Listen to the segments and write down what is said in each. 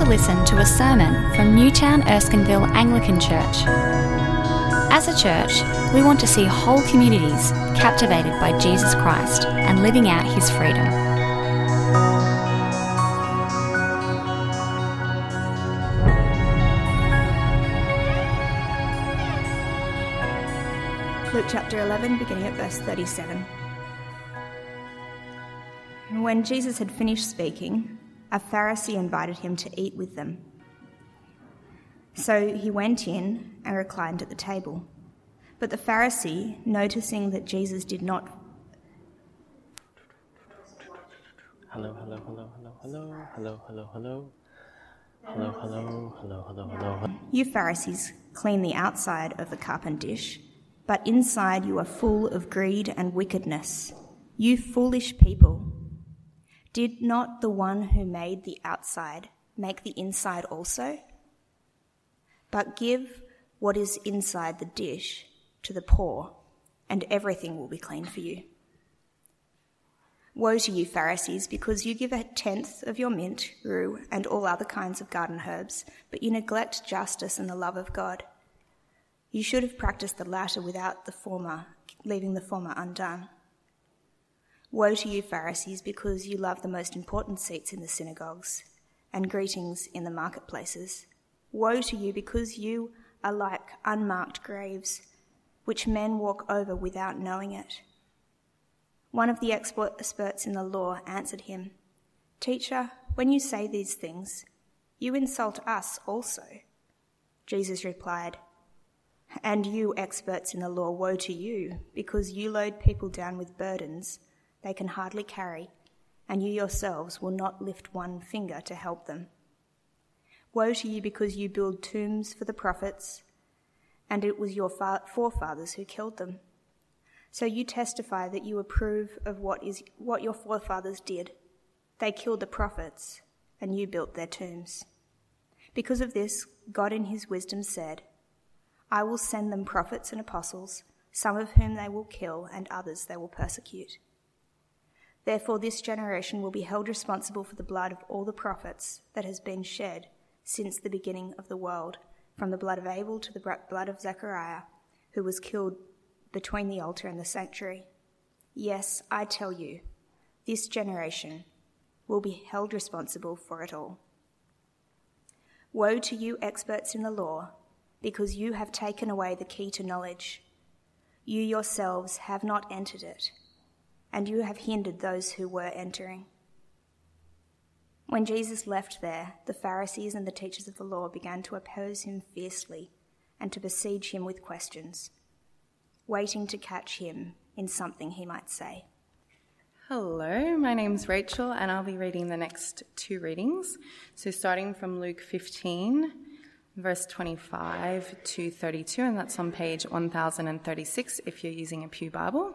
to listen to a sermon from Newtown Erskineville Anglican Church. As a church, we want to see whole communities captivated by Jesus Christ and living out his freedom. Luke chapter 11, beginning at verse 37. When Jesus had finished speaking, a Pharisee invited him to eat with them. So he went in and reclined at the table. But the Pharisee, noticing that Jesus did not. Hello, hello, hello, hello, hello, hello, hello, hello. Hello, hello, hello, hello, hello. You Pharisees clean the outside of the cup and dish, but inside you are full of greed and wickedness. You foolish people. Did not the one who made the outside make the inside also? But give what is inside the dish to the poor, and everything will be clean for you. Woe to you, Pharisees, because you give a tenth of your mint, rue, and all other kinds of garden herbs, but you neglect justice and the love of God. You should have practiced the latter without the former, leaving the former undone. Woe to you, Pharisees, because you love the most important seats in the synagogues and greetings in the marketplaces. Woe to you, because you are like unmarked graves, which men walk over without knowing it. One of the experts in the law answered him, Teacher, when you say these things, you insult us also. Jesus replied, And you, experts in the law, woe to you, because you load people down with burdens they can hardly carry, and you yourselves will not lift one finger to help them. Woe to you because you build tombs for the prophets, and it was your forefathers who killed them. So you testify that you approve of what, is, what your forefathers did. They killed the prophets, and you built their tombs. Because of this, God in his wisdom said, I will send them prophets and apostles, some of whom they will kill, and others they will persecute. Therefore, this generation will be held responsible for the blood of all the prophets that has been shed since the beginning of the world, from the blood of Abel to the blood of Zechariah, who was killed between the altar and the sanctuary. Yes, I tell you, this generation will be held responsible for it all. Woe to you, experts in the law, because you have taken away the key to knowledge. You yourselves have not entered it and you have hindered those who were entering. When Jesus left there, the Pharisees and the teachers of the law began to oppose him fiercely and to besiege him with questions, waiting to catch him in something he might say. Hello, my name's Rachel, and I'll be reading the next two readings. So, starting from Luke 15, verse 25 to 32, and that's on page 1036 if you're using a Pew Bible.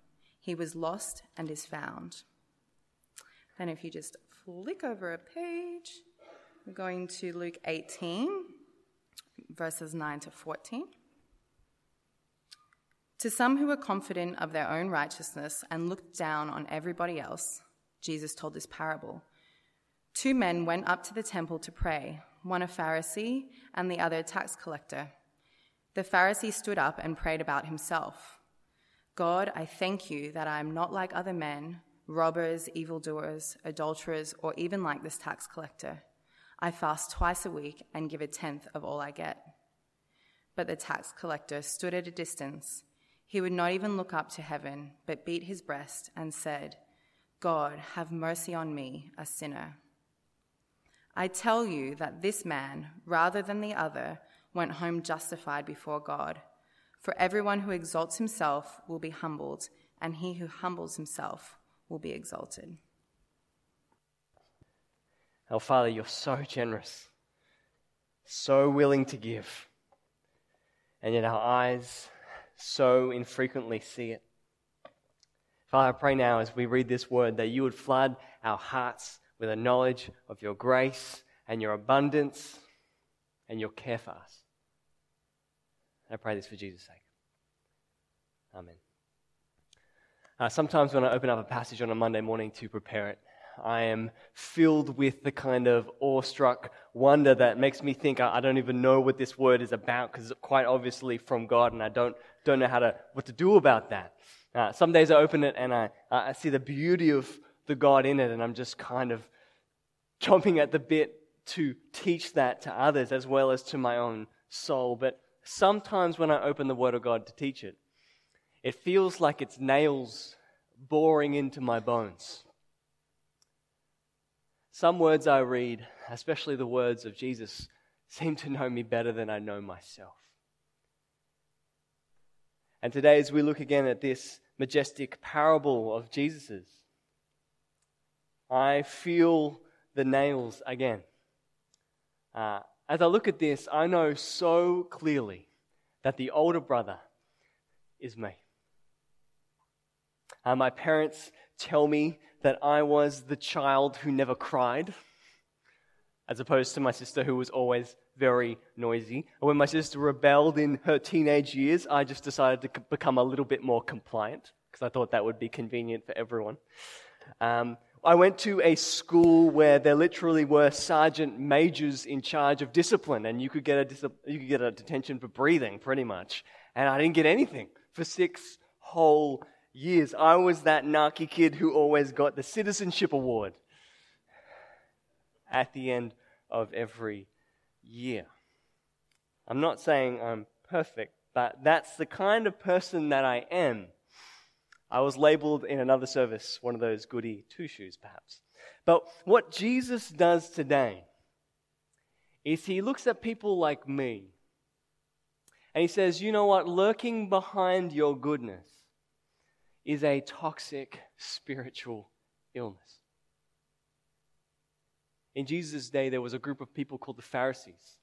he was lost and is found. And if you just flick over a page, we're going to Luke 18, verses 9 to 14. To some who were confident of their own righteousness and looked down on everybody else, Jesus told this parable. Two men went up to the temple to pray, one a Pharisee and the other a tax collector. The Pharisee stood up and prayed about himself. God, I thank you that I am not like other men, robbers, evildoers, adulterers, or even like this tax collector. I fast twice a week and give a tenth of all I get. But the tax collector stood at a distance. He would not even look up to heaven, but beat his breast and said, God, have mercy on me, a sinner. I tell you that this man, rather than the other, went home justified before God. For everyone who exalts himself will be humbled, and he who humbles himself will be exalted. Our Father, you're so generous, so willing to give, and yet our eyes so infrequently see it. Father, I pray now as we read this word that you would flood our hearts with a knowledge of your grace and your abundance and your care for us. I pray this for Jesus' sake. Amen. Uh, sometimes when I open up a passage on a Monday morning to prepare it, I am filled with the kind of awestruck wonder that makes me think I, I don't even know what this word is about because it's quite obviously from God and I don't, don't know how to, what to do about that. Uh, some days I open it and I, I see the beauty of the God in it and I'm just kind of chomping at the bit to teach that to others as well as to my own soul. But sometimes when I open the Word of God to teach it, it feels like it's nails boring into my bones. Some words I read, especially the words of Jesus, seem to know me better than I know myself. And today, as we look again at this majestic parable of Jesus's, I feel the nails again. Uh, as I look at this, I know so clearly that the older brother is me. Uh, my parents tell me that I was the child who never cried, as opposed to my sister who was always very noisy. when my sister rebelled in her teenage years, I just decided to become a little bit more compliant because I thought that would be convenient for everyone. Um, I went to a school where there literally were sergeant majors in charge of discipline, and you could get a, you could get a detention for breathing, pretty much. And I didn't get anything for six whole years. I was that narky kid who always got the citizenship award at the end of every year. I'm not saying I'm perfect, but that's the kind of person that I am. I was labeled in another service one of those goody two shoes, perhaps. But what Jesus does today is he looks at people like me and he says, You know what? Lurking behind your goodness is a toxic spiritual illness. In Jesus' day, there was a group of people called the Pharisees.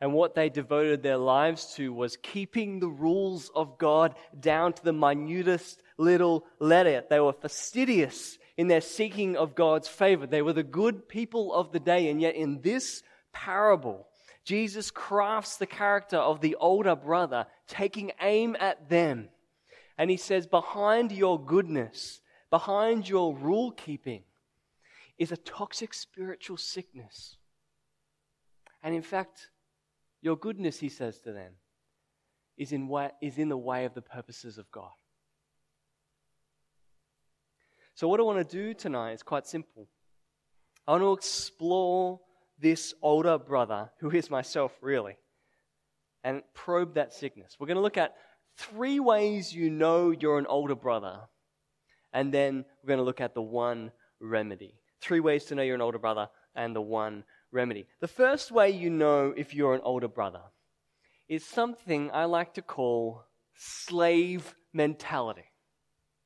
And what they devoted their lives to was keeping the rules of God down to the minutest little letter. They were fastidious in their seeking of God's favor. They were the good people of the day. And yet, in this parable, Jesus crafts the character of the older brother, taking aim at them and he says, behind your goodness, behind your rule keeping, is a toxic spiritual sickness. And in fact, your goodness, he says to them, is in, way, is in the way of the purposes of God. So, what I want to do tonight is quite simple. I want to explore this older brother, who is myself really, and probe that sickness. We're going to look at three ways you know you're an older brother. And then we're going to look at the one remedy. Three ways to know you're an older brother and the one remedy. The first way you know if you're an older brother is something I like to call slave mentality.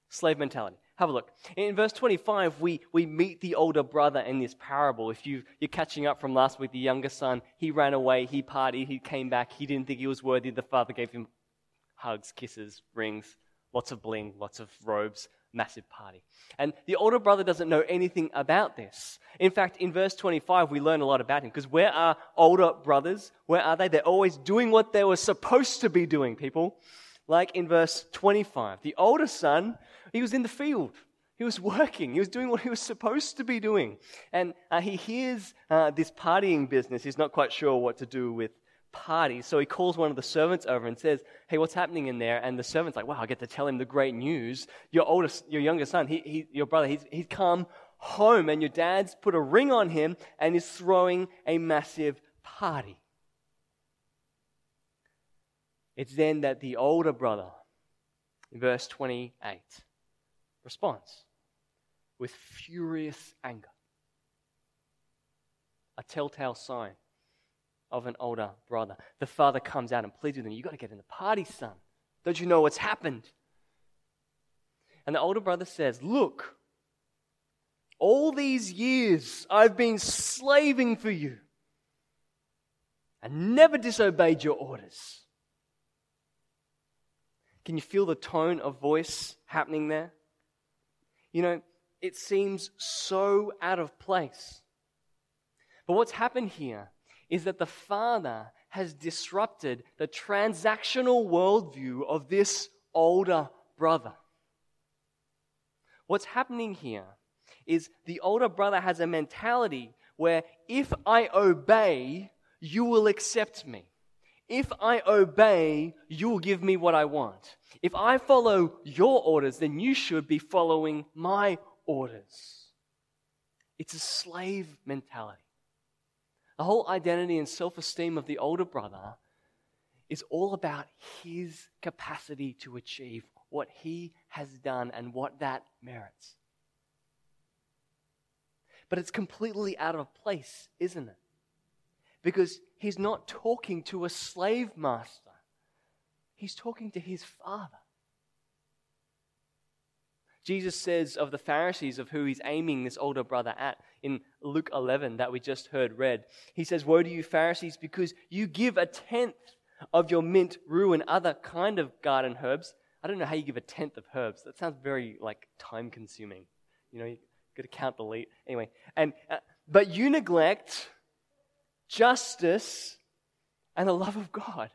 Slave mentality. Have a look. In verse 25, we, we meet the older brother in this parable. If you, you're catching up from last week, the younger son, he ran away, he partied, he came back, he didn't think he was worthy. The father gave him hugs, kisses, rings, lots of bling, lots of robes, massive party. And the older brother doesn't know anything about this. In fact, in verse 25, we learn a lot about him because where are older brothers? Where are they? They're always doing what they were supposed to be doing, people. Like in verse 25, the older son, he was in the field. He was working. He was doing what he was supposed to be doing. And uh, he hears uh, this partying business. He's not quite sure what to do with party. So he calls one of the servants over and says, Hey, what's happening in there? And the servant's like, Wow, I get to tell him the great news. Your oldest, your younger son, he, he, your brother, he's, he's come home and your dad's put a ring on him and is throwing a massive party. It's then that the older brother, in verse 28, responds with furious anger. A telltale sign of an older brother. The father comes out and pleads with him, You've got to get in the party, son. Don't you know what's happened? And the older brother says, Look, all these years I've been slaving for you and never disobeyed your orders. Can you feel the tone of voice happening there? You know, it seems so out of place. But what's happened here is that the father has disrupted the transactional worldview of this older brother. What's happening here is the older brother has a mentality where if I obey, you will accept me. If I obey, you will give me what I want. If I follow your orders, then you should be following my orders. It's a slave mentality. The whole identity and self esteem of the older brother is all about his capacity to achieve what he has done and what that merits. But it's completely out of place, isn't it? Because he's not talking to a slave master, he's talking to his father. Jesus says of the Pharisees, of who he's aiming this older brother at, in Luke 11 that we just heard read, he says, Woe to you, Pharisees, because you give a tenth of your mint, rue, and other kind of garden herbs. I don't know how you give a tenth of herbs. That sounds very like time consuming. You know, you got to count the leaf. Anyway, and uh, but you neglect justice and the love of God.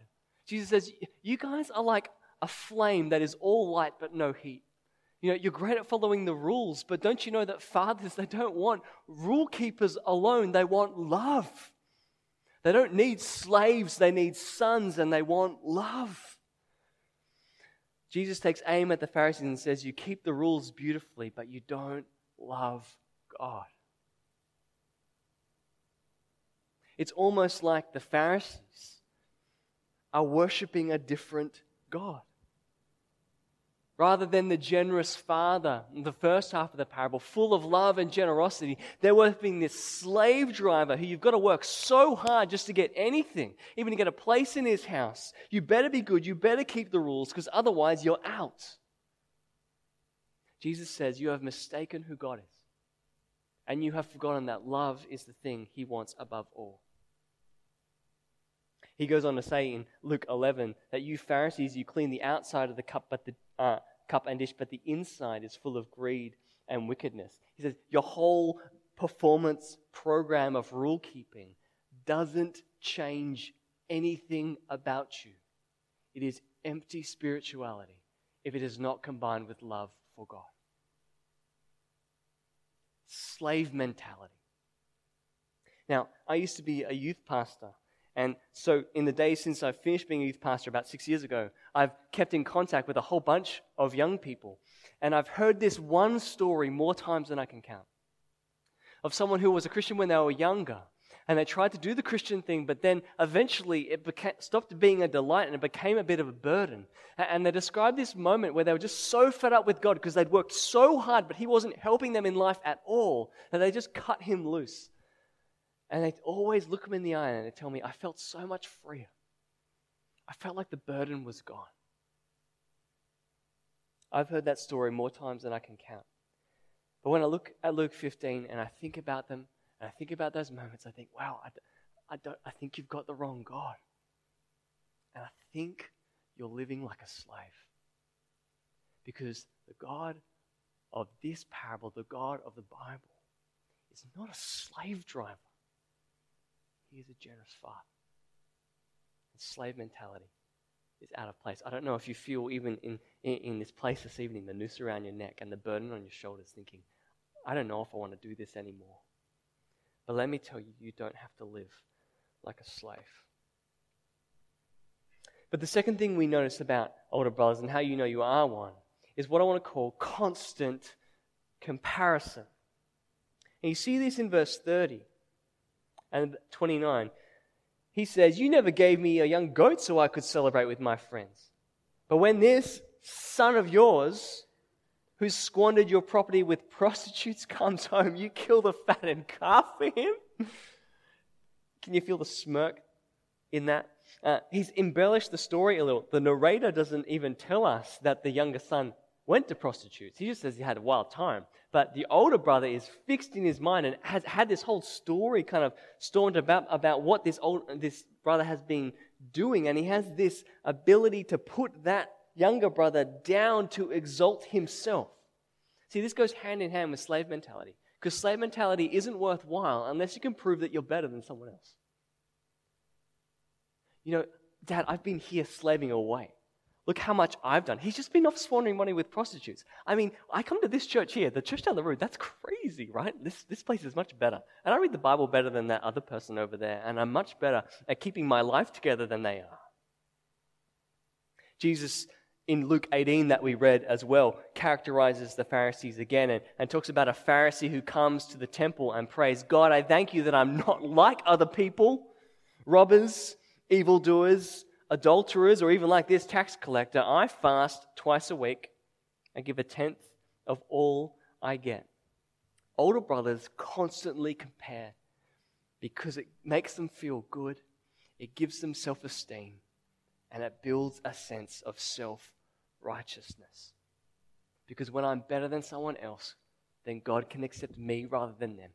Jesus says, You guys are like a flame that is all light but no heat. You know, you're great at following the rules, but don't you know that fathers, they don't want rule keepers alone, they want love. They don't need slaves, they need sons, and they want love. Jesus takes aim at the Pharisees and says, You keep the rules beautifully, but you don't love God. It's almost like the Pharisees are worshiping a different God rather than the generous father in the first half of the parable, full of love and generosity, they're working this slave driver who you've got to work so hard just to get anything, even to get a place in his house. You better be good, you better keep the rules, because otherwise you're out. Jesus says, You have mistaken who God is, and you have forgotten that love is the thing he wants above all. He goes on to say in Luke 11 that you Pharisees, you clean the outside of the cup, but the uh, cup and dish, but the inside is full of greed and wickedness. He says your whole performance program of rule keeping doesn't change anything about you. It is empty spirituality if it is not combined with love for God. Slave mentality. Now, I used to be a youth pastor and so, in the days since I finished being a youth pastor about six years ago, I've kept in contact with a whole bunch of young people. And I've heard this one story more times than I can count of someone who was a Christian when they were younger. And they tried to do the Christian thing, but then eventually it stopped being a delight and it became a bit of a burden. And they described this moment where they were just so fed up with God because they'd worked so hard, but He wasn't helping them in life at all, that they just cut Him loose. And they'd always look them in the eye and they'd tell me, I felt so much freer. I felt like the burden was gone. I've heard that story more times than I can count. But when I look at Luke 15 and I think about them, and I think about those moments, I think, wow, I, I, don't, I think you've got the wrong God. And I think you're living like a slave. Because the God of this parable, the God of the Bible, is not a slave driver. He is a generous father. And slave mentality is out of place. I don't know if you feel, even in, in, in this place this evening, the noose around your neck and the burden on your shoulders, thinking, I don't know if I want to do this anymore. But let me tell you, you don't have to live like a slave. But the second thing we notice about older brothers and how you know you are one is what I want to call constant comparison. And you see this in verse 30 and 29. he says, You never gave me a young goat so I could celebrate with my friends. But when this son of yours, who's squandered your property with prostitutes, comes home, you kill the fattened calf for him? Can you feel the smirk in that? Uh, he's embellished the story a little. The narrator doesn't even tell us that the younger son went to prostitutes. He just says he had a wild time. But the older brother is fixed in his mind and has had this whole story kind of stormed about, about what this, old, this brother has been doing. And he has this ability to put that younger brother down to exalt himself. See, this goes hand in hand with slave mentality. Because slave mentality isn't worthwhile unless you can prove that you're better than someone else. You know, Dad, I've been here slaving away. Look how much I've done. He's just been off squandering money with prostitutes. I mean, I come to this church here, the church down the road, that's crazy, right? This, this place is much better. And I read the Bible better than that other person over there, and I'm much better at keeping my life together than they are. Jesus, in Luke 18, that we read as well, characterizes the Pharisees again and, and talks about a Pharisee who comes to the temple and prays, God, I thank you that I'm not like other people, robbers, evildoers, adulterers, or even like this tax collector, I fast twice a week and give a tenth of all I get. Older brothers constantly compare because it makes them feel good, it gives them self esteem, and it builds a sense of self righteousness. Because when I'm better than someone else, then God can accept me rather than them.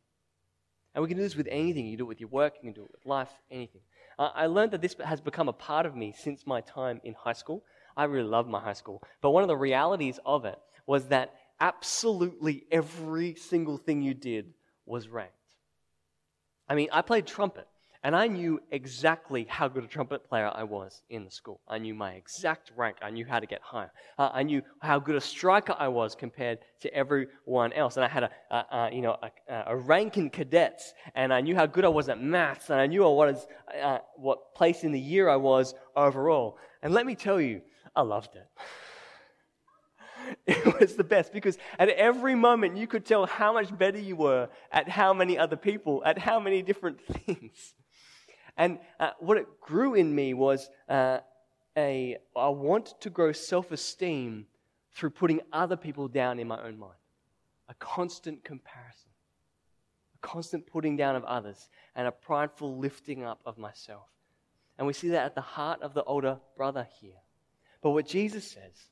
And we can do this with anything. You do it with your work, you can do it with life, anything. I learned that this has become a part of me since my time in high school. I really loved my high school. But one of the realities of it was that absolutely every single thing you did was ranked. I mean, I played trumpet. And I knew exactly how good a trumpet player I was in the school. I knew my exact rank. I knew how to get higher. Uh, I knew how good a striker I was compared to everyone else. And I had a, a, a you know, a, a, rank in cadets. And I knew how good I was at maths. And I knew what, is, uh, what place in the year I was overall. And let me tell you, I loved it. It was the best because at every moment you could tell how much better you were at how many other people, at how many different things. And uh, what it grew in me was uh, a I want to grow self esteem through putting other people down in my own mind. A constant comparison, a constant putting down of others, and a prideful lifting up of myself. And we see that at the heart of the older brother here. But what Jesus says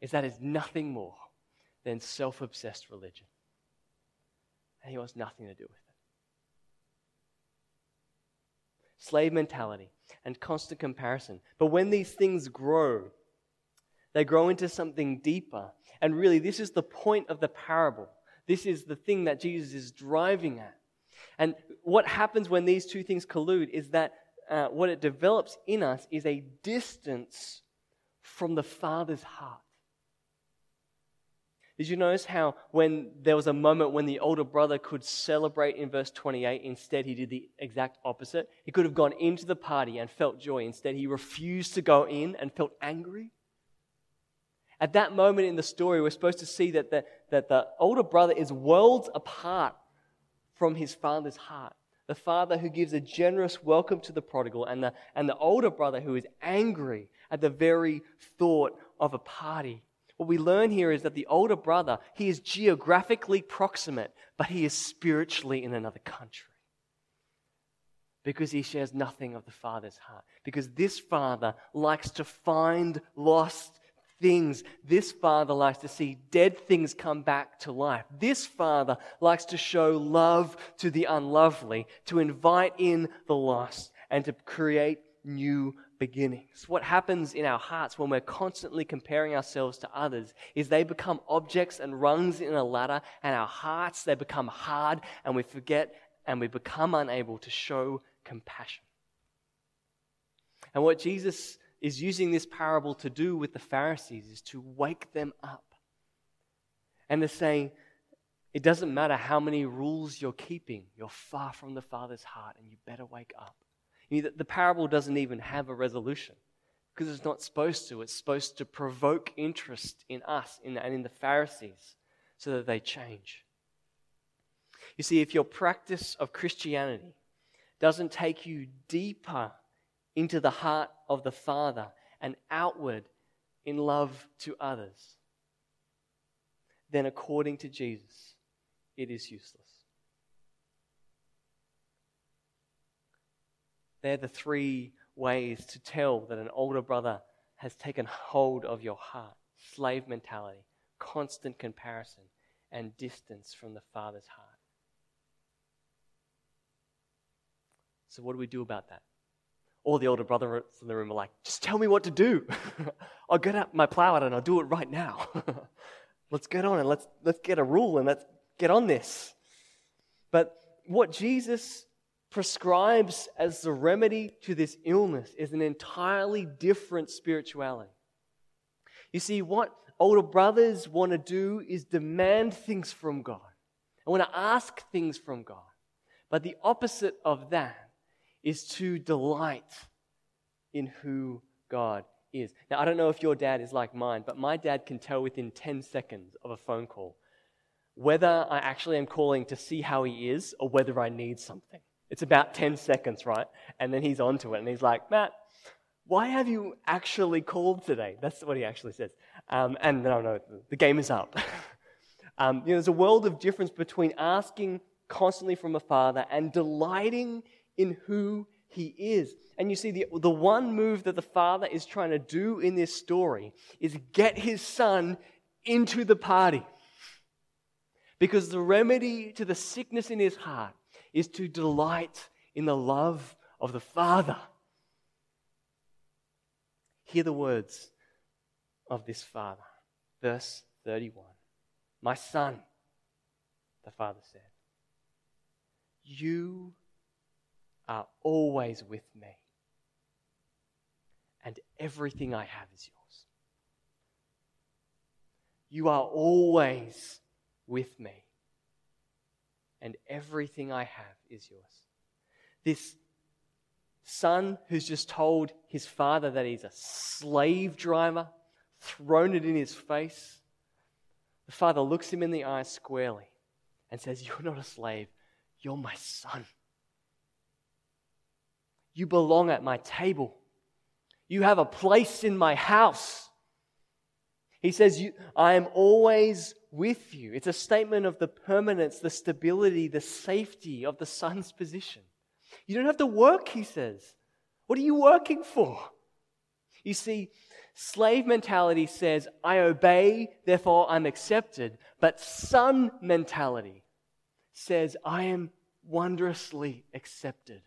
is that is nothing more than self obsessed religion. And he wants nothing to do with it. Slave mentality, and constant comparison. But when these things grow, they grow into something deeper. And really, this is the point of the parable. This is the thing that Jesus is driving at. And what happens when these two things collude is that uh, what it develops in us is a distance from the Father's heart. Did you notice how when there was a moment when the older brother could celebrate in verse 28, instead he did the exact opposite? He could have gone into the party and felt joy. Instead, he refused to go in and felt angry. At that moment in the story, we're supposed to see that the, that the older brother is worlds apart from his father's heart. The father who gives a generous welcome to the prodigal, and the, and the older brother who is angry at the very thought of a party what we learn here is that the older brother, he is geographically proximate, but he is spiritually in another country. Because he shares nothing of the father's heart. Because this father likes to find lost things. This father likes to see dead things come back to life. This father likes to show love to the unlovely, to invite in the lost, and to create new beginnings. What happens in our hearts when we're constantly comparing ourselves to others is they become objects and rungs in a ladder, and our hearts, they become hard, and we forget and we become unable to show compassion. And what Jesus is using this parable to do with the Pharisees is to wake them up and to say, it doesn't matter how many rules you're keeping, you're far from the Father's heart, and you better wake up. You know, the parable doesn't even have a resolution because it's not supposed to. It's supposed to provoke interest in us and in the Pharisees so that they change. You see, if your practice of Christianity doesn't take you deeper into the heart of the Father and outward in love to others, then according to Jesus, it is useless. They're the three ways to tell that an older brother has taken hold of your heart slave mentality, constant comparison, and distance from the Father's heart. So, what do we do about that? All the older brothers in the room are like, just tell me what to do. I'll get out my plow out and I'll do it right now. let's get on and let's, let's get a rule and let's get on this. But what Jesus prescribes as the remedy to this illness is an entirely different spirituality. You see, what older brothers want to do is demand things from God. I want to ask things from God. But the opposite of that is to delight in who God is. Now, I don't know if your dad is like mine, but my dad can tell within 10 seconds of a phone call whether I actually am calling to see how he is or whether I need something. It's about 10 seconds, right? And then he's onto it and he's like, Matt, why have you actually called today? That's what he actually says. Um, and no, no, the game is up. um, you know, there's a world of difference between asking constantly from a father and delighting in who he is. And you see, the, the one move that the father is trying to do in this story is get his son into the party. Because the remedy to the sickness in his heart is to delight in the love of the Father. Hear the words of this Father. Verse 31. My son, the Father said, You are always with me, and everything I have is yours. You are always with me, and everything I have is yours. This son who's just told his father that he's a slave driver, thrown it in his face, the father looks him in the eye squarely and says, You're not a slave, you're my son. You belong at my table. You have a place in my house. He says, I am always with you. It's a statement of the permanence, the stability, the safety of the son's position. You don't have to work, he says. What are you working for? You see, slave mentality says, I obey, therefore I'm accepted. But son mentality says, I am wondrously accepted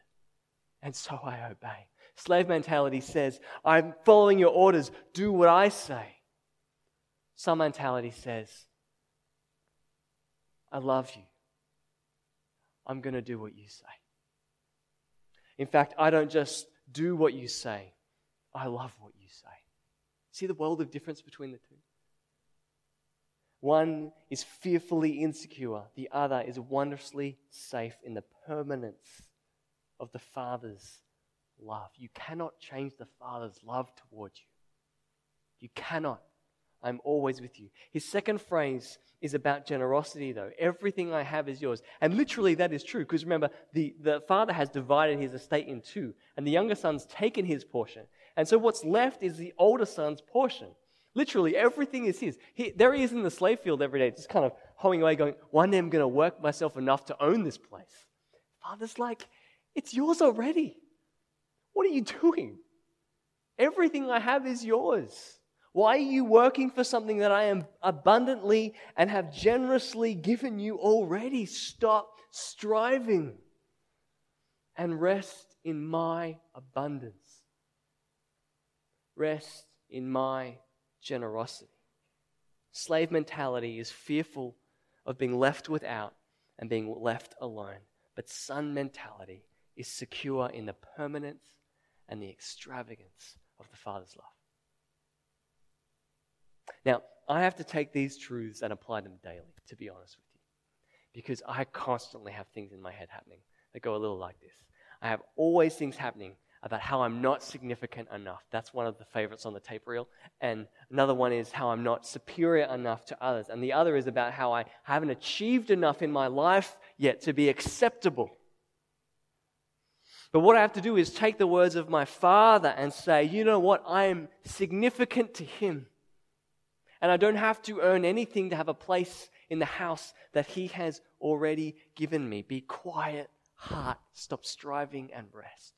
and so I obey. Slave mentality says, I'm following your orders, do what I say. Some mentality says, I love you. I'm going to do what you say. In fact, I don't just do what you say, I love what you say. See the world of difference between the two? One is fearfully insecure, the other is wondrously safe in the permanence of the Father's love. You cannot change the Father's love towards you. You cannot. I'm always with you. His second phrase is about generosity, though. Everything I have is yours. And literally, that is true, because remember, the, the father has divided his estate in two, and the younger son's taken his portion. And so what's left is the older son's portion. Literally, everything is his. He, there he is in the slave field every day, just kind of hoeing away, going, One day I'm going to work myself enough to own this place. Father's like, it's yours already. What are you doing? Everything I have is yours. Why are you working for something that I am abundantly and have generously given you already? Stop striving and rest in my abundance. Rest in my generosity. Slave mentality is fearful of being left without and being left alone, but son mentality is secure in the permanence and the extravagance of the Father's love. Now, I have to take these truths and apply them daily, to be honest with you, because I constantly have things in my head happening that go a little like this. I have always things happening about how I'm not significant enough. That's one of the favorites on the tape reel. And another one is how I'm not superior enough to others. And the other is about how I haven't achieved enough in my life yet to be acceptable But what I have to do is take the words of my Father and say, you know what? I am significant to Him. And I don't have to earn anything to have a place in the house that He has already given me. Be quiet, heart. Stop striving and rest.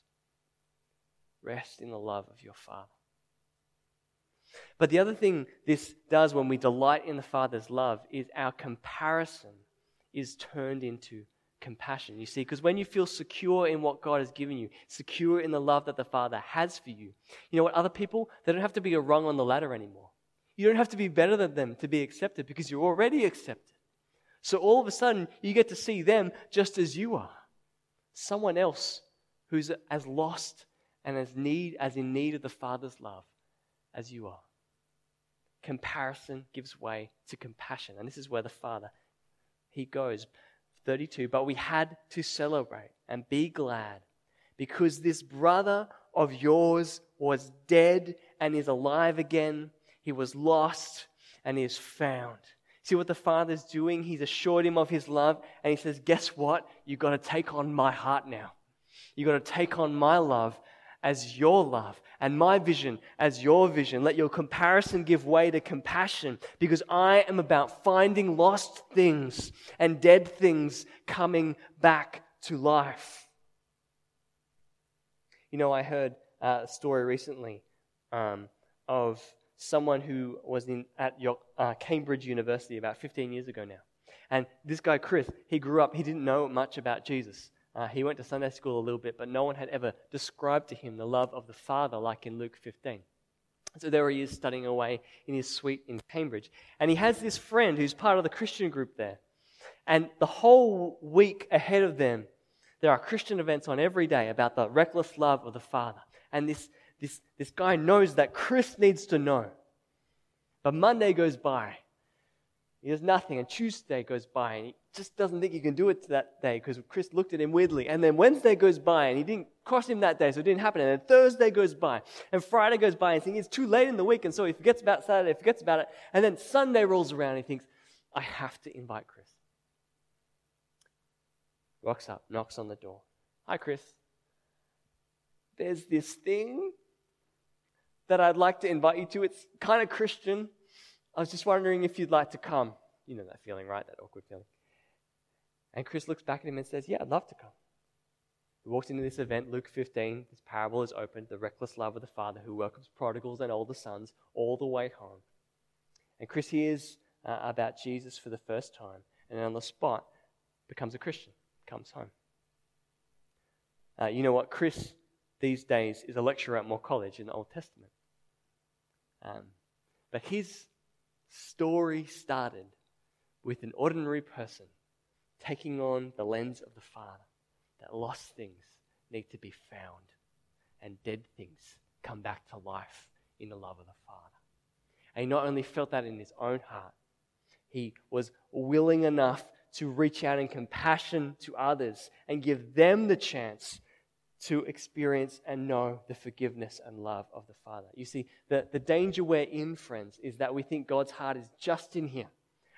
Rest in the love of your Father. But the other thing this does when we delight in the Father's love is our comparison is turned into compassion. You see, because when you feel secure in what God has given you, secure in the love that the Father has for you, you know what? Other people, they don't have to be a rung on the ladder anymore. You don't have to be better than them to be accepted because you're already accepted. So all of a sudden, you get to see them just as you are. Someone else who's as lost and as need as in need of the Father's love as you are. Comparison gives way to compassion. And this is where the Father he goes. 32, but we had to celebrate and be glad because this brother of yours was dead and is alive again. He was lost and he is found. See what the Father's doing? He's assured him of his love and he says, Guess what? You've got to take on my heart now. You've got to take on my love as your love and my vision as your vision. Let your comparison give way to compassion because I am about finding lost things and dead things coming back to life. You know, I heard a story recently um, of someone who was in, at York, uh, Cambridge University about 15 years ago now. And this guy, Chris, he grew up, he didn't know much about Jesus. Uh, he went to Sunday school a little bit, but no one had ever described to him the love of the Father like in Luke 15. So there he is studying away in his suite in Cambridge. And he has this friend who's part of the Christian group there. And the whole week ahead of them, there are Christian events on every day about the reckless love of the Father. And this, this, this guy knows that Chris needs to know. But Monday goes by. He does nothing. And Tuesday goes by, and he just doesn't think he can do it that day because Chris looked at him weirdly. And then Wednesday goes by and he didn't cross him that day, so it didn't happen. And then Thursday goes by and Friday goes by and he thinks it's too late in the week, and so he forgets about Saturday, forgets about it. And then Sunday rolls around and he thinks, I have to invite Chris. Walks up, knocks on the door. Hi, Chris. There's this thing that I'd like to invite you to. It's kind of Christian. I was just wondering if you'd like to come. You know that feeling, right? That awkward feeling. And Chris looks back at him and says, Yeah, I'd love to come. He walks into this event, Luke 15. This parable is opened the reckless love of the father who welcomes prodigals and older sons all the way home. And Chris hears uh, about Jesus for the first time and on the spot becomes a Christian, comes home. Uh, you know what? Chris these days is a lecturer at Moore College in the Old Testament. Um, but his story started with an ordinary person taking on the lens of the Father, that lost things need to be found and dead things come back to life in the love of the Father. And he not only felt that in his own heart, he was willing enough to reach out in compassion to others and give them the chance to experience and know the forgiveness and love of the Father. You see, the, the danger we're in, friends, is that we think God's heart is just in here.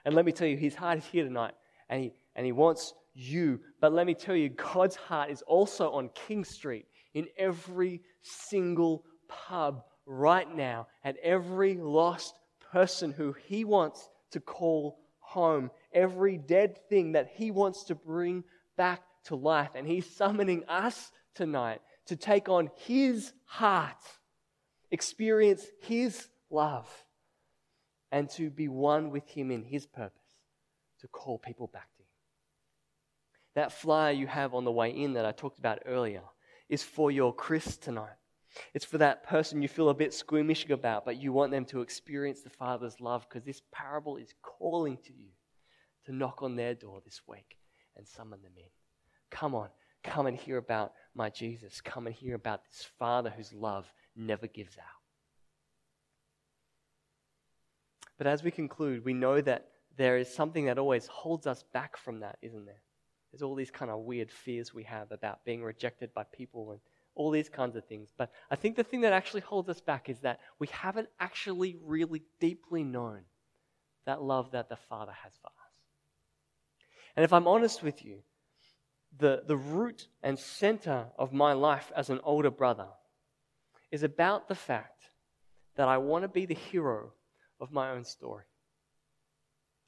And let me tell you, his heart is here tonight, and he, and he wants you. But let me tell you, God's heart is also on King Street in every single pub right now, at every lost person who he wants to call home, every dead thing that he wants to bring back to life. And he's summoning us tonight to take on his heart, experience his love, and to be one with him in his purpose to call people back to Him. That flyer you have on the way in that I talked about earlier is for your Chris tonight. It's for that person you feel a bit squeamish about, but you want them to experience the Father's love because this parable is calling to you to knock on their door this week and summon them in. Come on, come and hear about my Jesus. Come and hear about this Father whose love never gives out. But as we conclude, we know that there is something that always holds us back from that, isn't there? There's all these kind of weird fears we have about being rejected by people and all these kinds of things. But I think the thing that actually holds us back is that we haven't actually really deeply known that love that the Father has for us. And if I'm honest with you, the, the root and center of my life as an older brother is about the fact that I want to be the hero of my own story.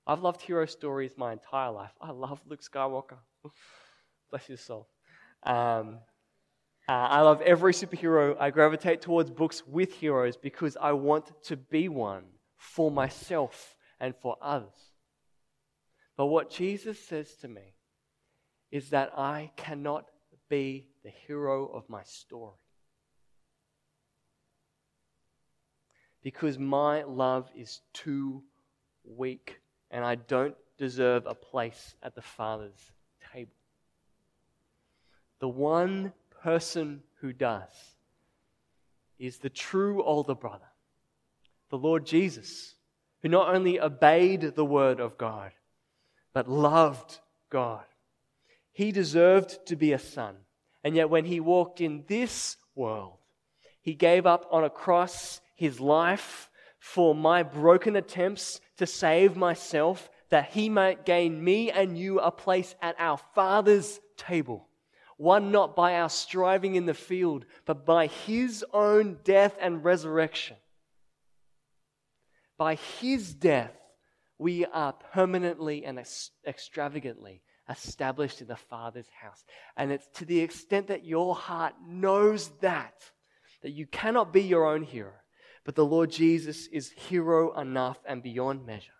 I've loved hero stories my entire life. I love Luke Skywalker. Bless his soul. Um, uh, I love every superhero. I gravitate towards books with heroes because I want to be one for myself and for others. But what Jesus says to me is that I cannot be the hero of my story. Because my love is too weak and I don't deserve a place at the Father's table. The one person who does is the true older brother, the Lord Jesus, who not only obeyed the word of God, but loved God. He deserved to be a son. And yet, when he walked in this world, he gave up on a cross his life for my broken attempts to save myself, that he might gain me and you a place at our Father's table. Won not by our striving in the field, but by his own death and resurrection. By his death, we are permanently and extravagantly established in the Father's house. And it's to the extent that your heart knows that, that you cannot be your own hero, but the Lord Jesus is hero enough and beyond measure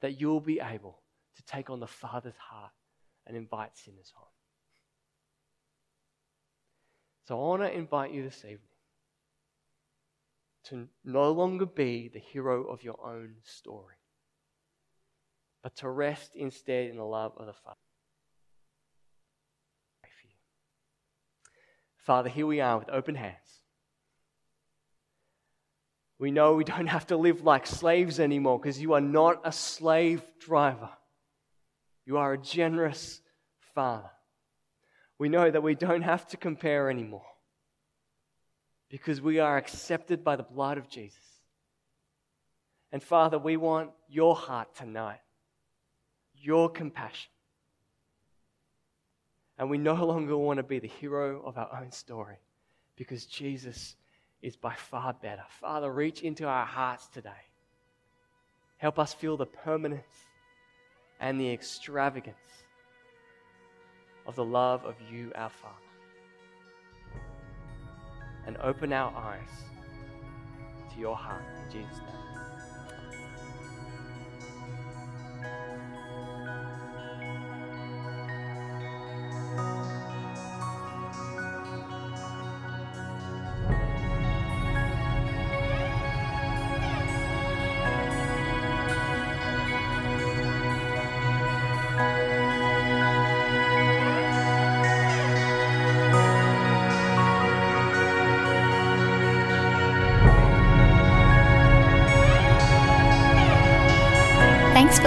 that you'll be able to take on the Father's heart and invite sinners home. So I want to invite you this evening to no longer be the hero of your own story, but to rest instead in the love of the Father. Father, here we are with open hands. We know we don't have to live like slaves anymore because you are not a slave driver. You are a generous Father. We know that we don't have to compare anymore because we are accepted by the blood of Jesus. And Father, we want your heart tonight, your compassion. And we no longer want to be the hero of our own story because Jesus is by far better. Father, reach into our hearts today. Help us feel the permanence and the extravagance of the love of you, our Father. And open our eyes to your heart in Jesus' name.